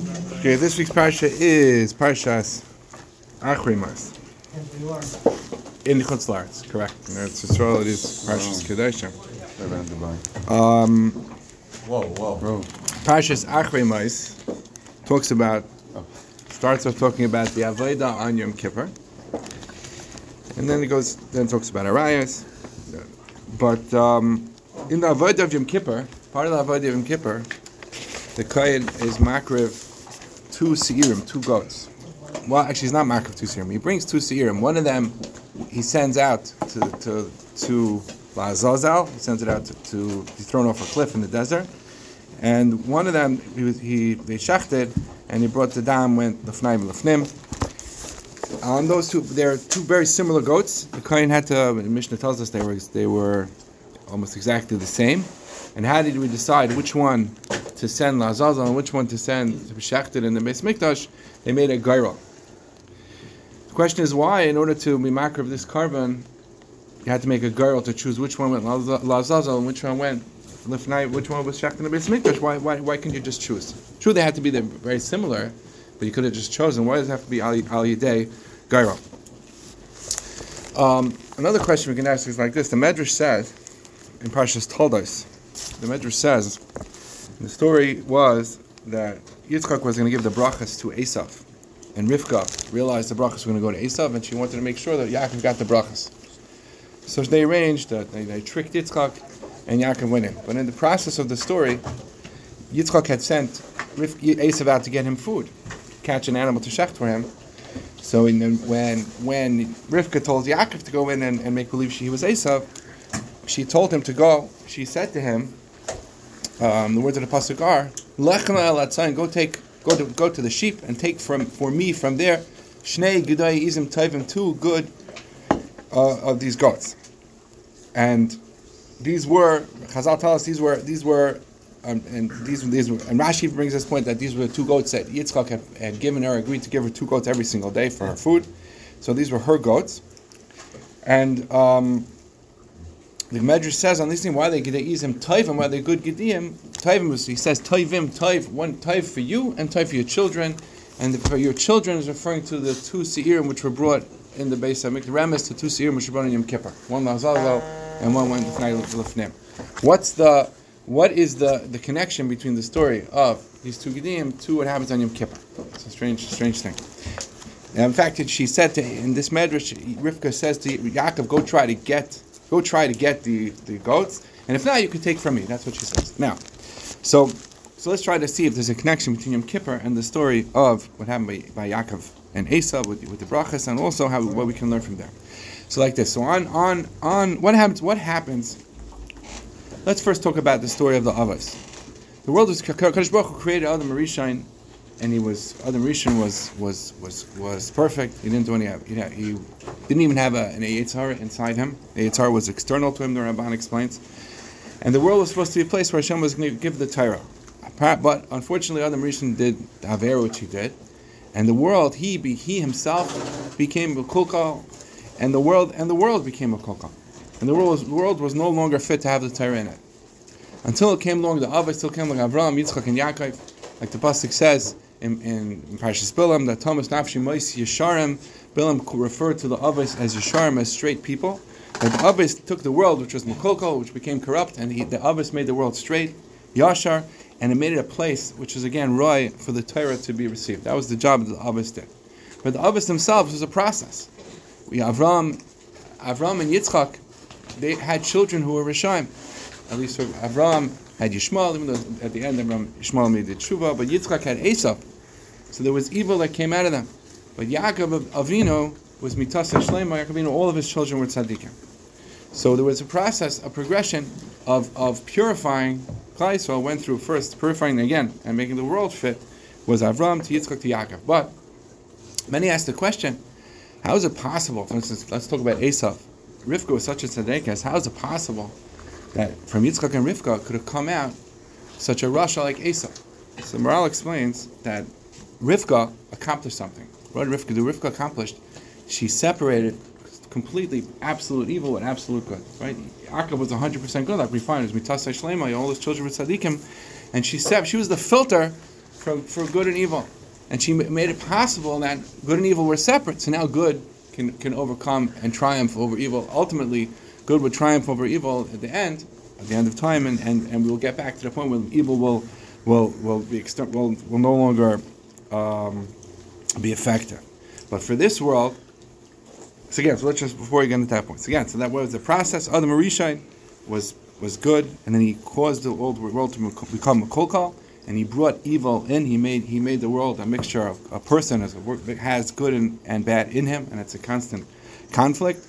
Okay, this week's parsha is Parshas Achrei Mos. In Chutz La'aretz, correct. In Eretz Yisrael, it is Parshas Kedoshim. Um, Whoa, whoa. Bro, Parshas Achrei Mos talks about, starts off talking about the Avodah on Yom Kippur, and then it goes, then it talks about Arias. But um, in the Avodah of Yom Kippur, part of the Avodah of Yom Kippur, the Kohen is makriv two seirim, two goats. Well, actually, he's not makriv two seirim. He brings two seirim. One of them he sends out to to to Lazazel. He sends it out to, be thrown off a cliff in the desert. And one of them he, was- he they shachted, and he brought the dam went lefnaim lefnim. On those two, they're two very similar goats. The Kohen had to. Mishnah tells us they were they were almost exactly the same. And how did we decide which one to send Lazazel and which one to send to be shechted in the Beis Mikdash? They made a goiral. The question is why, in order to be makar of this korban, you had to make a goiral to choose which one went Laz- Lazazel and which one went Lifnai, which one was shechted in the Beis Mikdash. Why, why, why couldn't you just choose? True, they had to be very similar, but you could have just chosen. Why does it have to be Ali, Yedei goiral? Um, another question we can ask is like this: The Medrash says in Parshas Toldos, the Medrash says the story was that Yitzchak was going to give the brachas to Esav, and Rivka realized the brachas were going to go to Esav, and she wanted to make sure that Yaakov got the brachas. So they arranged that they, they tricked Yitzchak, and Yaakov went in. But in the process of the story, Yitzchak had sent Riv- Esav out to get him food, catch an animal to shecht for him. So the, when when Rivka told Yaakov to go in and, and make believe she was Esav, she told him to go. She said to him, um, the words of the pasuk are, "Lechna el atzayin, go take, go to, go to the sheep and take from for me from there, shnei gudai izim taivim two good uh, of these goats." And these were Chazal tell us these were these were. Um, and these, these were, and Rashi brings this point that these were the two goats that Yitzchak had, had given her, agreed to give her two goats every single day for her food. So these were her goats. And um, the Medrash says on this thing why they Gedaizim Taivim, why they good Gedaim. Taivim was he says Taivim Taiv, one Taiv for you and Taiv for your children, and for your children is referring to the two Seirim which were brought in the base of Remes, the two Seirim which were brought in Yom Kippur. One Lazazo and one went Lefnim. What's the what is the, the connection between the story of these two Gedim to what happens on Yom Kippur? It's a strange strange thing. And in fact, she said to in this medrash, Rivka says to Yaakov, "Go try to get, go try to get the, the goats, and if not, you can take from me." That's what she says. Now, so so let's try to see if there's a connection between Yom Kippur and the story of what happened by, by Yaakov and Esau with, with the brachas, and also how what we can learn from there. So like this. So on on on what happens? What happens? Let's first talk about the story of the Avos. The world was Kadosh Baruch Hu created Adam and he was Adam Rishon was was was was perfect. He didn't do any. He, had- he didn't even have a, an Yetzer inside him. Yetzer was external to him. The Ramban explains, and the world was supposed to be a place where Hashem was going to give the Torah. But unfortunately, Adam Rishon did Aver, which he did, and the world he be, he himself became a kulkal, and the world and the world became a kulkal, and the world was, the world was no longer fit to have the Torah in it until it came along the Avos, still came along Avraham, Yitzchak, and Yaakov, like the pasuk says in, in, Parshas Bilam, that Tamos Nafshi Mois Yesharim, Bilam referred to the Avos as Yesharim, as straight people. But the Avos took the world, which was Makolkol, which became corrupt, and he, the Avos made the world straight, Yashar, and it made it a place which is again Roy for the Torah to be received. That was the job that the Avos did. But the Avos themselves was a process. We Avram, Avram and Yitzchak, they had children who were Rishayim. At least Avram had Yishmael, even though at the end Avram Yishmael made the tshuva, but Yitzchak had Esav. So there was evil that came out of them. But Yaakov of Avino was mitasa shlema. Yaakov Avino, all of his children were tzaddikim. So there was a process, a progression of, of purifying. Yisrael went through first purifying again and making the world fit was Avram to Yitzchak to Yaakov. But many ask the question, how is it possible? For instance, let's talk about Esav. Rivka was such a tzaddikas. How is it possible that from Yitzchak and Rivka could have come out such a Rasha like Esau? So Maharal explains that Rivka accomplished something. What did Rivka do? Rivka accomplished. She separated completely absolute evil and absolute good. Right? Yaakov was 100% good, like we find as Mitasai Shlema, all his children were tzaddikim, and she said she was the filter for, for good and evil. And she made it possible that good and evil were separate. So now good can, can overcome and triumph over evil. Ultimately, good would triumph over evil at the end, at the end of time, and, and, and we will get back to the point where evil will will will be exter- will, will no longer um, be effective. But for this world, so again, so let's just before we get into that point. So again, so that was the process. Adam Arishain was was good, and then he caused the old world to become a kolkal, and he brought evil in. He made he made the world a mixture of a person as a, has good and, and bad in him, and it's a constant conflict.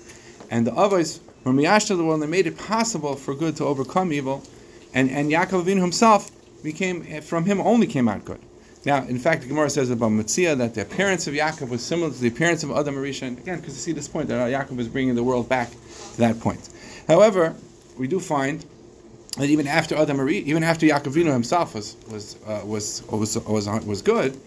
And the others were miyashta the world, and they made it possible for good to overcome evil. And and Yaakov Avinu himself became from him only came out good. Now, in fact, the Gemara says about Mitzia that the appearance of Yaakov was similar to the appearance of Adam Arisha. And again, because you see this point that Yaakov is bringing the world back to that point. However, we do find that even after Adam even after Yaakovino himself was was, uh, was was was was good,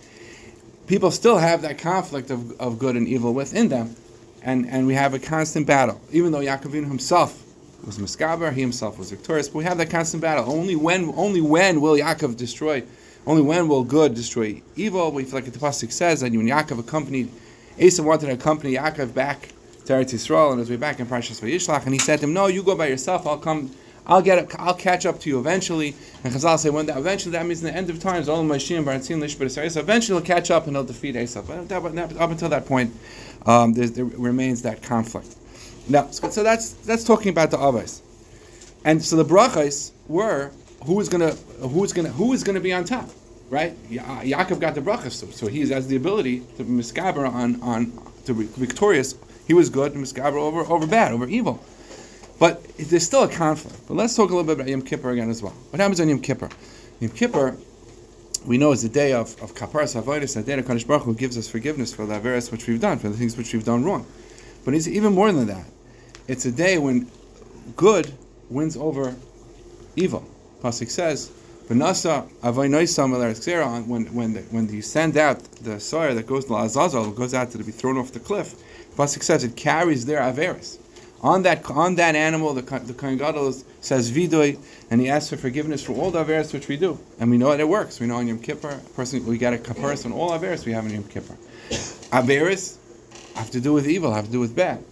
people still have that conflict of, of good and evil within them, and and we have a constant battle. Even though Yaakovino himself was miskaber, he himself was victorious, but we have that constant battle. Only when only when will Yaakov destroy? Only when will good destroy evil? We feel like the pasuk says that when Yaakov accompanied, Esav wanted to accompany Yaakov back to Eretz Yisrael and his way back in Parshas Vayishlach, and he said to him, "No, you go by yourself. I'll come." I'll get up, I'll catch up to you eventually. And Chazal say when that eventually that means in the end of times, all my Shim Baratzin Lishbet So eventually he'll catch up and he'll defeat Esav. But up until that point, um, there remains that conflict. Now, so that's that's talking about the Avos. And so the brachas were who is gonna who is gonna who is gonna be on top, right? Ya- Yaakov got the brachas, so, so he has the ability to be miskaber on on to be victorious. He was good and miskaber over over bad over evil. But there's still a conflict. But let's talk a little bit about Yom Kippur again as well. What happens on Yom Kippur? Yom Kippur, we know is the day of, of Kaparas Avodah, the day of Kadosh Baruch Hu gives us forgiveness for the Averis which we've done, for the things which we've done wrong. But it's even more than that. It's a day when good wins over evil. Pasuk says, "V'nasa avoinoisam when when the, when you send out the soyer that goes to Azazel, goes out to be thrown off the cliff. Pasuk says it carries their averis on that on that animal, the the Gadol says vidoy, and he asks for forgiveness for all the averes which we do, and we know that it works. We know on Yom Kippur, person we get a kaparis on all averes we have in Yom Kippur. Averes have to do with evil, have to do with bad.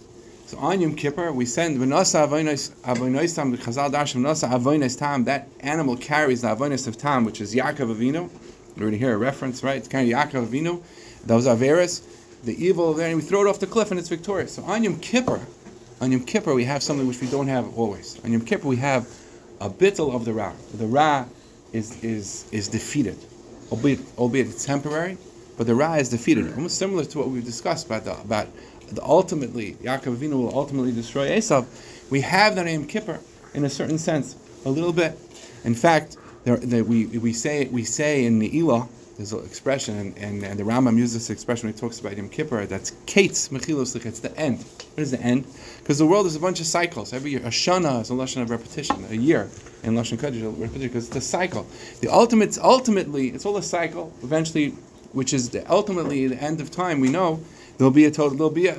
So on Yom Kippur, we send v'nasa avonos tam Chazal dash v'nasa tam. That animal carries the avonos of tam, which is Yaakov Avinu. You already hear a reference, right? It's kind of Yaakov Avinu. Those averes, the evil there, and we throw it off the cliff, and it's victorious. So on Yom Kippur on Yom Kippur, we have something which we don't have always. On Yom Kippur, we have a bittel of the Ra. The Ra is, is, is defeated, albeit, albeit temporary, but the Ra is defeated. Almost similar to what we've discussed about the, about ultimately, Yaakov Avinu will ultimately destroy Esav. We have that name Kippur, in a certain sense, a little bit. In fact, there, there, we, we, say, we say in the Elah, there's an expression, and, and, and, the Rambam uses this expression when he talks about Yom Kippur, that's Kates Mechilos It's the end. What is the end? Because the world is a bunch of cycles. Every year, a Shana is a Lashon of repetition. A year in Lashon Kodesh, repetition, because it's a cycle. The ultimate, ultimately, it's all a cycle, eventually, which is the, ultimately the end of time, we know, there'll be a total, there'll be a,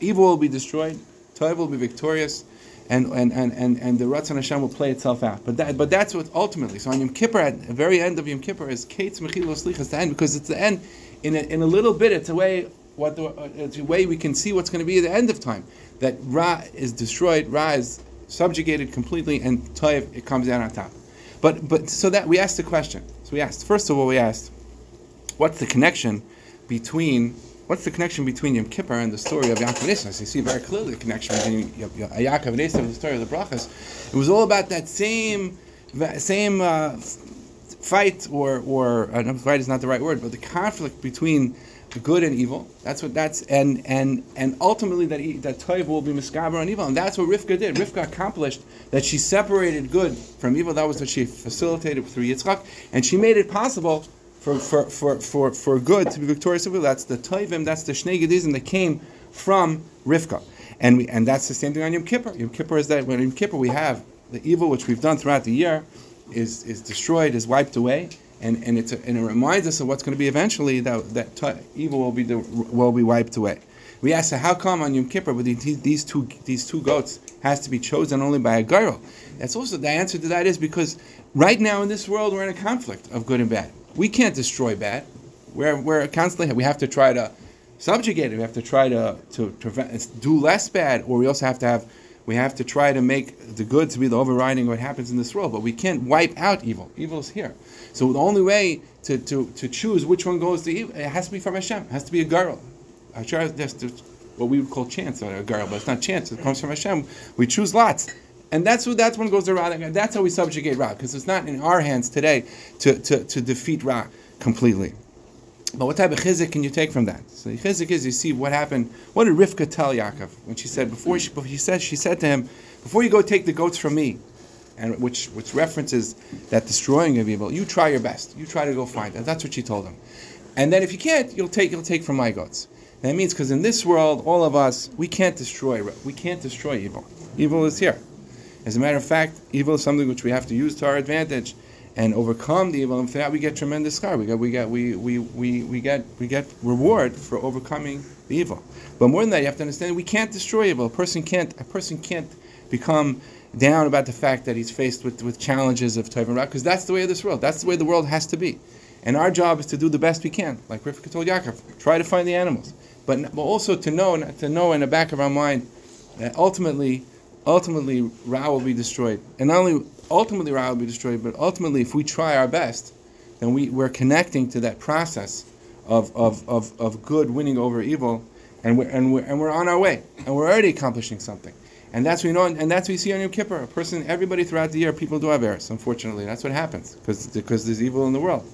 evil will be destroyed, Tov will be victorious, and and, and, and, and the Ratzon Hashem will play itself out. But that but that's what ultimately. So on Yom Kippur, at the very end of Yom Kippur, is Kates Mechilo Slichas the end because it's the end. In a, in a little bit, it's a way what the, it's a way we can see what's going to be at the end of time. That Ra is destroyed, Ra is subjugated completely, and Toiv it comes down on top. But but so that we asked the question. So we asked first of all we asked, what's the connection between What's the connection between Yom Kippur and the story of Yaakov and Esav? You see very clearly the connection between Yaakov and Esav and the story of the Brachas. It was all about that same same uh, fight, or or uh, fight is not the right word, but the conflict between good and evil. That's what that's and and and ultimately that that Toiv will be miskaber on evil, and that's what Rivka did. Rivka accomplished that she separated good from evil. That was what she facilitated through Yitzchak, and she made it possible for, for, for, for, for good to be victorious over That's the Toivim, that's the Shnei Gedizim that came from Rivka. And, we, and that's the same thing on Yom Kippur. Yom Kippur is that when Yom Kippur we have the evil which we've done throughout the year is, is destroyed, is wiped away, and, and, it's a, and it reminds us of what's going to be eventually that, that t- evil will be, the, will be wiped away. We ask, how come on Yom Kippur, but these two, these two goats has to be chosen only by a goiral? That's also the answer to that is because right now in this world we're in a conflict of good and bad. We can't destroy bad. We're, we're constantly, we have to try to subjugate it. We have to try to, to prevent, do less bad, or we also have to have, we have to try to make the good to be the overriding of what happens in this world. But we can't wipe out evil. Evil is here. So the only way to, to, to choose which one goes to evil, it has to be from Hashem. It has to be a goiral. That's what we would call chance, or a goiral, but it's not chance. It comes from Hashem. We choose lots. And that's what that's when goes to Ra. That's how we subjugate Ra, because it's not in our hands today to, to, to defeat Ra completely. But what type of chizik can you take from that? So chizik is you see what happened. What did Rivka tell Yaakov when she said before she, he said she said to him, before you go take the goats from me, and which which references that destroying of evil. You try your best. You try to go find it. That's what she told him. And then if you can't, you'll take you'll take from my goats. That means because in this world, all of us we can't destroy we can't destroy evil. Evil is here. As a matter of fact, evil is something which we have to use to our advantage and overcome the evil. And for that, we get tremendous schar. We get, we get, we, we, we, we get, we get reward for overcoming the evil. But more than that, you have to understand we can't destroy evil. A person can't, a person can't become down about the fact that he's faced with, with challenges of Tov and Ra, because that's the way of this world. That's the way the world has to be. And our job is to do the best we can, like Rivka told Yaakov, try to find the animals, but, but also to know, to know in the back of our mind that ultimately, ultimately Ra will be destroyed, and not only ultimately Ra will be destroyed, but ultimately if we try our best, then we, we're connecting to that process of, of, of, of good winning over evil, and we're, and, we're, and we're on our way, and we're already accomplishing something. And that's what we know, and that's what see on Yom Kippur. A person, everybody throughout the year, people do have errors. Unfortunately, that's what happens because because there's evil in the world.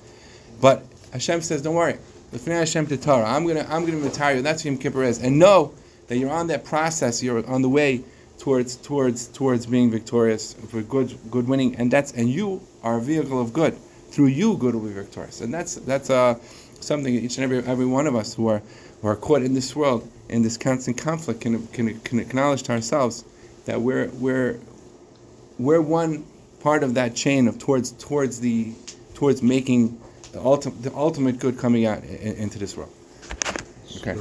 But Hashem says, "Don't worry, Hashem. I'm gonna I'm gonna retire you. That's what Yom Kippur is, and know that you're on that process. You're on the way towards towards towards being victorious for good good winning, and that's and you are a vehicle of good. Through you, good will be victorious, and that's that's uh, something each and every every one of us who are who are caught in this world in this constant conflict can, can, can acknowledge to ourselves that we're we're we're one part of that chain of towards towards the towards making the ultimate the ultimate good coming out in, into this world. Okay.